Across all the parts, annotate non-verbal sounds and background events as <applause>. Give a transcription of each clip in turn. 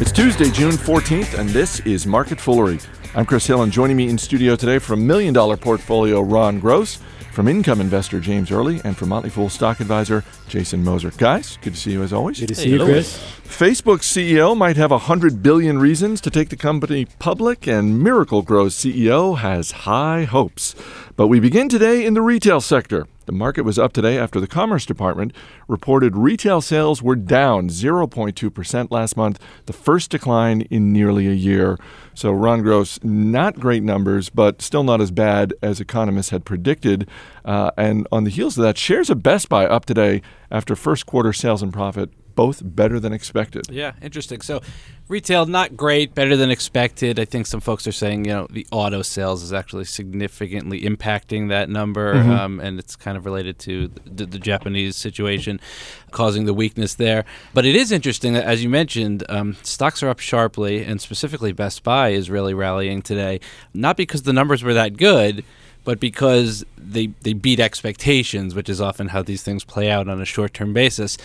It's Tuesday, June 14th, and this is Market Foolery. I'm Chris Hill, and joining me in studio today from Million Dollar Portfolio, Ron Gross, from income investor James Early, and from Motley Fool stock advisor Jason Moser. Guys, good to see you as always. Good to see you, Chris. Facebook's CEO might have 100 billion reasons to take the company public, and Miracle-Gro's CEO has high hopes. But we begin today in the retail sector. The market was up today after the Commerce Department reported retail sales were down 0.2% last month, the first decline in nearly a year. So, Ron Gross, not great numbers, but still not as bad as economists had predicted. Uh, and on the heels of that, shares of Best Buy up today after first quarter sales and profit both better than expected. Yeah, interesting. So, retail not great, better than expected. I think some folks are saying you know the auto sales is actually significantly impacting that number, mm-hmm. um, and it's kind of related to the, the, Japanese situation causing the weakness there. But it is interesting that, as you mentioned, um, stocks are up sharply, and specifically Best Buy is really rallying today, not because the numbers were that good but because they they beat expectations, which is often how these things play out on a short term basis.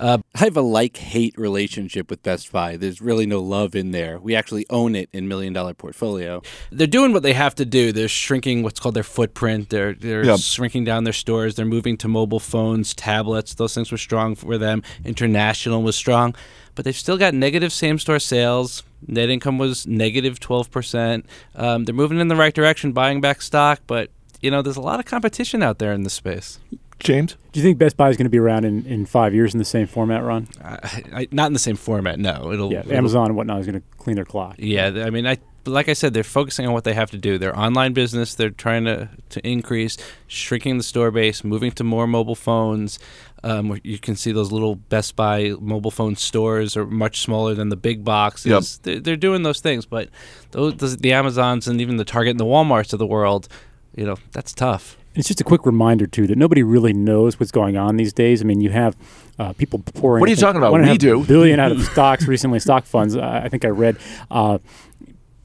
Uh, I have a like hate relationship with Best Buy. There's really no love in there. We actually own it in Million Dollar Portfolio. They're doing what they have to do. They're shrinking what's called their footprint. They're they're yep. shrinking down their stores. They're moving to mobile phones, tablets. Those things were strong for them. International was strong but they've still got negative same store sales. Net income was negative 12%. Um, they're moving in the right direction, buying back stock, but you know, there's a lot of competition out there in this space. James? Do you think Best Buy is going to be around in, in five years in the same format, Ron? Uh, I, not in the same format, no. It'll, yeah, it'll, Amazon and whatnot is going to clean their clock. Yeah, I mean, I like I said, they're focusing on what they have to do. Their online business, they're trying to, to increase, shrinking the store base, moving to more mobile phones. Um, you can see those little Best Buy mobile phone stores are much smaller than the big boxes. Yep. They're, they're doing those things, but those, the Amazons and even the Target and the WalMarts of the world, you know, that's tough. It's just a quick reminder too that nobody really knows what's going on these days. I mean, you have uh, people pouring. What are you talking about? We do billion out of <laughs> stocks recently, stock funds. Uh, I think I read. Uh,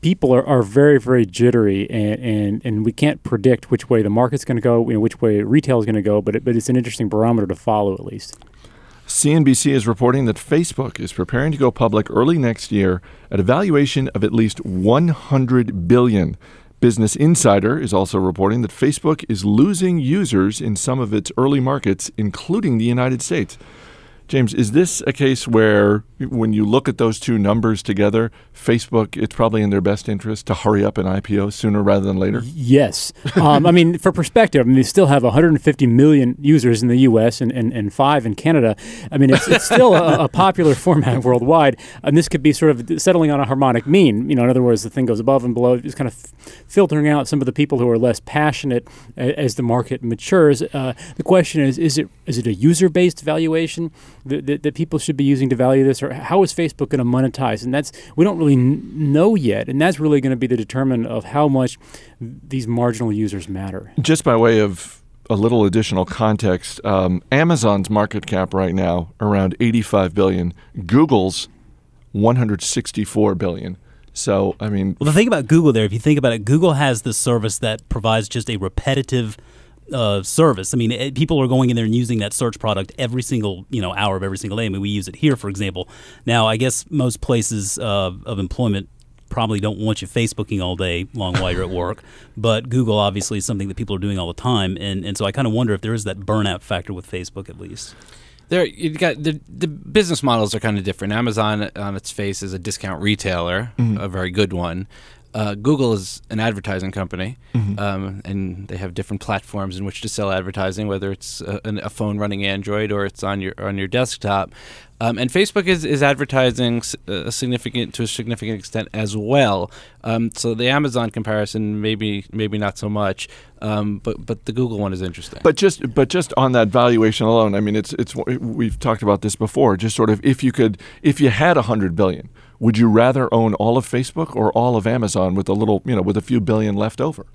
people are, are very very jittery and, and, and we can't predict which way the market's going to go you know, which way retail is going to go but, it, but it's an interesting barometer to follow at least CNBC is reporting that Facebook is preparing to go public early next year at a valuation of at least 100 billion. Business Insider is also reporting that Facebook is losing users in some of its early markets, including the United States. James, is this a case where when you look at those two numbers together, Facebook, it's probably in their best interest to hurry up an IPO sooner rather than later? Yes. um, I mean, for perspective, I mean, they still have 150 million users in the U.S. and, and, and five in Canada. I mean, it's, it's still a, a, popular <laughs> format worldwide, and this could be sort of settling on a harmonic mean. You know, in other words, the thing goes above and below, just kind of filtering out some of the people who are less passionate as the market matures. Uh, the question is, is it is it a user-based valuation? That, that, that, people should be using to value this, or how is Facebook going to monetize? And that's we don't really n- know yet, and that's really going to be the determinant of how much these marginal users matter. Just by way of a little additional context, um, Amazon's market cap right now around 85 billion, Google's 164 billion. So, I mean, well, the thing about Google there, if you think about it, Google has this service that provides just a repetitive uh, service. I mean, it, people are going in there and using that search product every single you know hour of every single day. I mean, we use it here, for example. Now, I guess most places uh, of employment probably don't want you Facebooking all day long while you're at <laughs> work, but Google obviously is something that people are doing all the time, and and so I kind of wonder if there is that burnout factor with Facebook at least. There, you got the the business models are kind of different. Amazon, on its face, is a discount retailer, mm-hmm. a very good one uh, Google is an advertising company, mm-hmm. um, and they have different platforms in which to sell advertising, whether it's a, a phone running Android or it's on your on your desktop. Um, and Facebook is, is advertising a significant to a significant extent as well. Um, so the Amazon comparison, maybe maybe not so much, um, but but the Google one is interesting. But just but just on that valuation alone, I mean, it's it's we've talked about this before. Just sort of if you could if you had a hundred billion would you rather own all of Facebook or all of Amazon with a little, you know, with a few billion left over?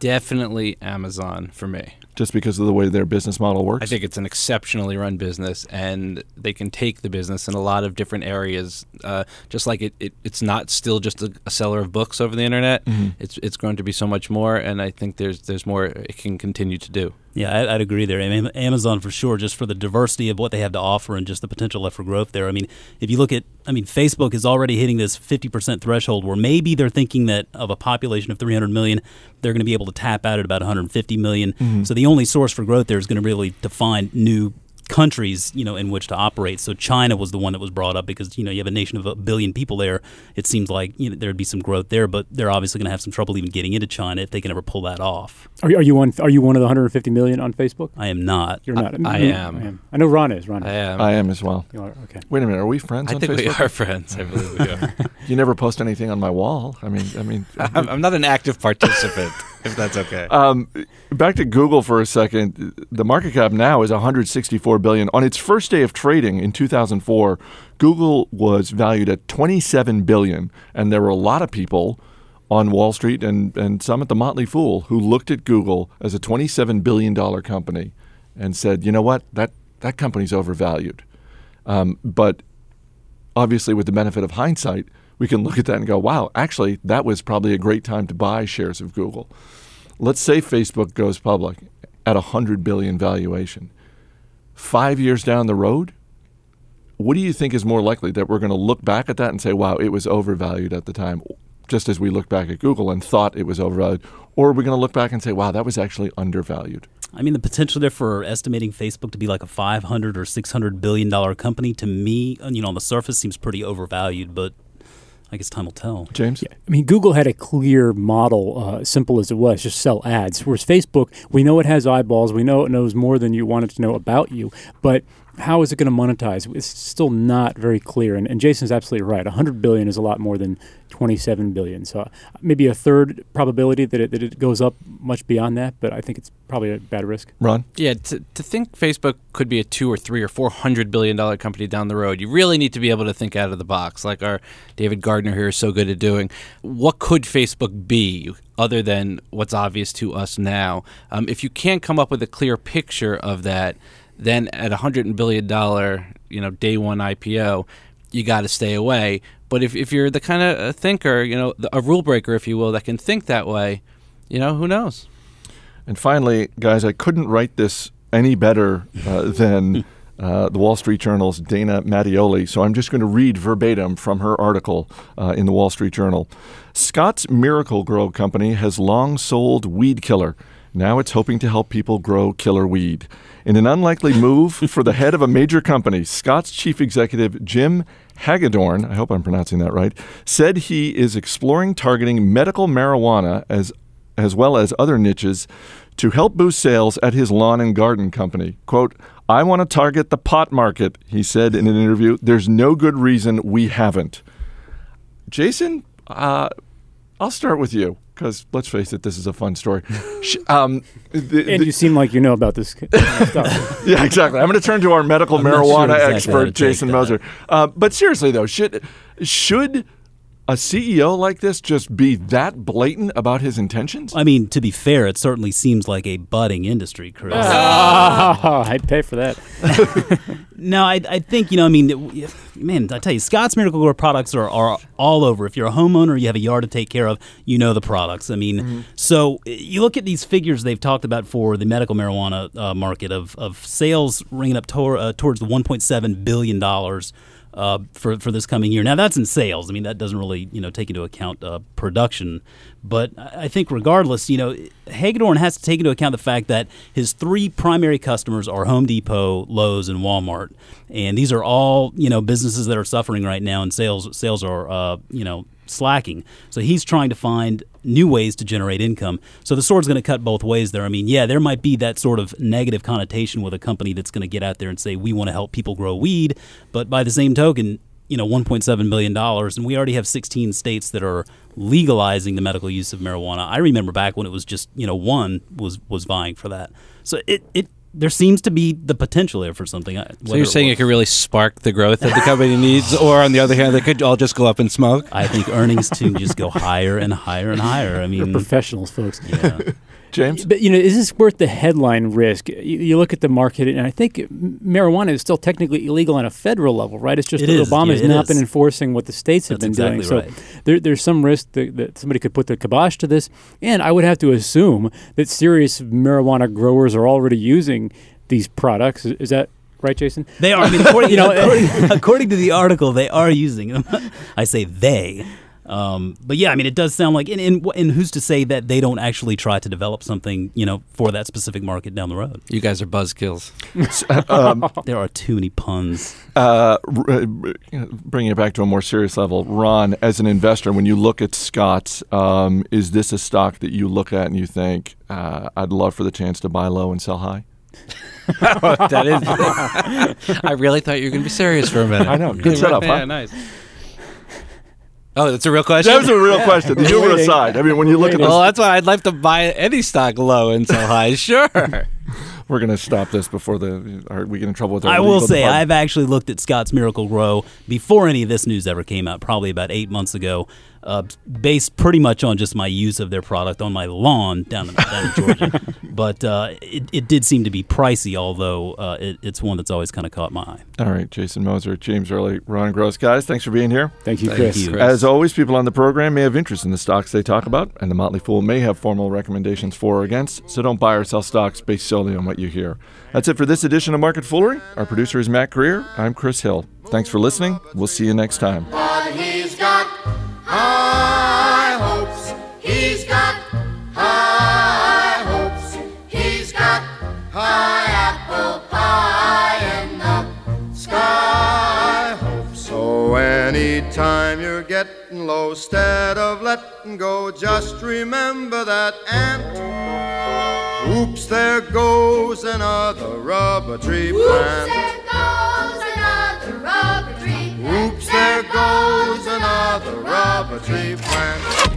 Definitely Amazon for me. Just because of the way their business model works? I think it's an exceptionally run business, and they can take the business in a lot of different areas. Uh, just like it, it, it's not still just a, a, seller of books over the internet. Mm-hmm. It's it's going to be so much more, and I think there's there's more it can continue to do. Yeah, I, I'd agree there. I mean, Amazon for sure, just for the diversity of what they have to offer and just the potential left for growth there. I mean, if you look at, I mean, Facebook is already hitting this 50% threshold where maybe they're thinking that of a population of 300 million, they're going to be able to tap out at about 150 million. Mm-hmm. So the only source for growth there is going to really to find new countries, you know, in which to operate. So China was the one that was brought up because you know you have a nation of a billion people there. It seems like you know there'd be some growth there, but they're obviously going to have some trouble even getting into China if they can ever pull that off. Are, you- are you one? Are you one of the 150 million on Facebook? I am not. You're not. I Me- mm-hmm. am. I know Ron is. Ron. I am. I am as well. You are okay. Wait a minute, are we friends I on think Facebook? we are friends. I believe we are. <laughs> You never post anything on my wall. I mean, I mean. <laughs> I'm, I'm not an active participant, <laughs> if that's okay. Um, back to Google for a second. The market cap now is 164 billion. On its first day of trading in 2004, Google was valued at 27 billion, and there were a lot of people on Wall Street and, and some at the Motley Fool who looked at Google as a 27 billion dollar company and said, "You know what? That that company's overvalued." Um, but obviously, with the benefit of hindsight, we can look at that and go, "Wow, actually, that was probably a great time to buy shares of Google." let's say Facebook goes public at a hundred billion valuation. Five years down the road, what do you think is more likely that we're going to look back at that and say, "Wow, it was overvalued at the time," just as we look back at Google and thought it was overvalued, or are we going to look back and say, "Wow, that was actually undervalued"? I mean, the potential there for estimating Facebook to be like a 500 or 600 billion dollar company to me, you know, on the surface seems pretty overvalued, but I guess time will tell. James, Yeah. I mean, Google had a clear model, uh, simple as it was, just sell ads. Whereas Facebook, we know it has eyeballs, we know it knows more than you wanted to know about you, but how is it going to monetize? It's still not very clear. And, and Jason's absolutely right. 100 billion is a lot more than 27 billion. So maybe a third probability that it, that it goes up much beyond that, but I think it's probably a bad risk. Ron. Yeah, to, to think Facebook could be a two or three or four hundred billion dollar company down the road, you really need to be able to think out of the box, like our David Gardner here is so good at doing. What could Facebook be other than what's obvious to us now? Um, if you can't come up with a clear picture of that, then at a hundred billion dollar, you know, day one IPO, you got to stay away. But if, if you're the kind of thinker, you know, the- a rule breaker, if you will, that can think that way, you know, who knows? And finally, guys, I couldn't write this any better uh, <laughs> than uh, the Wall Street Journal's Dana Mattioli, so I'm just going to read verbatim from her article uh, in the Wall Street Journal. Scotts Miracle-Gro Company has long sold weed killer. Now it's hoping to help people grow killer weed. In an unlikely move for the head of a major company, Scott's chief executive, Jim Hagedorn, I hope I'm pronouncing that right, said he is exploring targeting medical marijuana as as well as other niches to help boost sales at his lawn and garden company. Quote, I want to target the pot market, he said in an interview. There's no good reason we haven't. Jason, uh, I'll start with you because let's face it, this is a fun story. Um, the- And the- you seem like you know about this kind of <laughs> stuff. yeah, exactly. I'm going to turn to our medical I'm not sure marijuana exactly expert, Jason. Moser. Uh, but seriously, though, should should a CEO like this just be that blatant about his intentions? I mean, to be fair, it certainly seems like a budding industry, Chris. Ah, <laughs> I'd pay for that. <laughs> No, I, I think you know. I mean, man, I tell you, Scotts Miracle-Gro products are, are all over. If you're a homeowner, you have a yard to take care of, you know the products. I mean, so uh, you look at these figures they've talked about for the medical marijuana uh, market of, of sales ringing up tor- uh, towards the 1.7 billion dollars. Uh, for for this coming year. Now that's in sales. I mean that doesn't really you know take into account uh, production, but I think regardless, you know, Hagedorn has to take into account the fact that his three primary customers are Home Depot, Lowe's, and Walmart, and these are all you know businesses that are suffering right now, and sales sales are uh, you know slacking. So he's trying to find new ways to generate income. So the sword's going to cut both ways there. I mean, yeah, there might be that sort of negative connotation with a company that's going to get out there and say we want to help people grow weed, but by the same token, you know, 1.7 million dollars, and we already have 16 states that are legalizing the medical use of marijuana. I remember back when it was just you know one was was vying for that. So it it there seems to be the potential there for something. uh, So you're saying it could really spark the growth that the company needs, or on the other hand, they could all just go up in smoke? I think earnings to just go higher and higher and higher. I You're mean, professionals, folks. yeah. James? But you know, is this worth the headline risk? You, you look at the market, and I think marijuana is still technically illegal on a federal level, right? It's just It that is. Obama Yeah, has it not is. been enforcing what the states have That's been exactly doing. right. So there, there's some risk that, that somebody could put the kibosh to this, and I would have to assume that serious marijuana growers are already using these products. Is, is that right, Jason? They are. I mean, according, <laughs> You know, according, <laughs> according to the article, they are using them. <laughs> I say they. Um, but yeah, I mean, it does sound like, and, and, and who's to say that they don't actually try to develop something, you know, for that specific market down the road? You guys are buzzkills. <laughs> There are too many puns. Uh, r- uh, bringing it back to a more serious level, Ron, as an investor, when you look at Scott's, um, is this a stock that you look at and you think, uh, I'd love for the chance to buy low and sell high? <laughs> that is. <laughs> I really thought you were going to be serious for a minute. I know. Good setup, Yeah, huh? nice. Oh, that's a real question. That was a real question. The humor aside, I mean, when you look at this, well, that's why I'd like to buy any stock low and sell high. <laughs> Sure. we're going to stop this before the or we get in trouble with our I will say, department. I've actually looked at Scotts Miracle-Gro before any of this news ever came out, probably about eight months ago, uh, based pretty much on just my use of their product on my lawn down in, down in <laughs> Georgia. but uh, it, it did seem to be pricey, although uh, it, it's one that's always kind of caught my eye. All right, Jason Moser, James Early, Ron Gross, guys, thanks for being here. Thank you, Thank Chris. you. Chris. As always, people on the program may have interest in the stocks they talk about, and the Motley Fool may have formal recommendations for or against, so don't buy or sell stocks based solely on what you hear. That's it for this edition of Market Foolery. Our producer is Matt Greer. I'm Chris Hill. Thanks for listening. We'll see you next time. Anytime you're getting low, instead of letting go, just remember that ant. Oops, there goes another rubber tree Whoops, plant. there goes another rubber tree. Oops, there goes another rubber tree plant.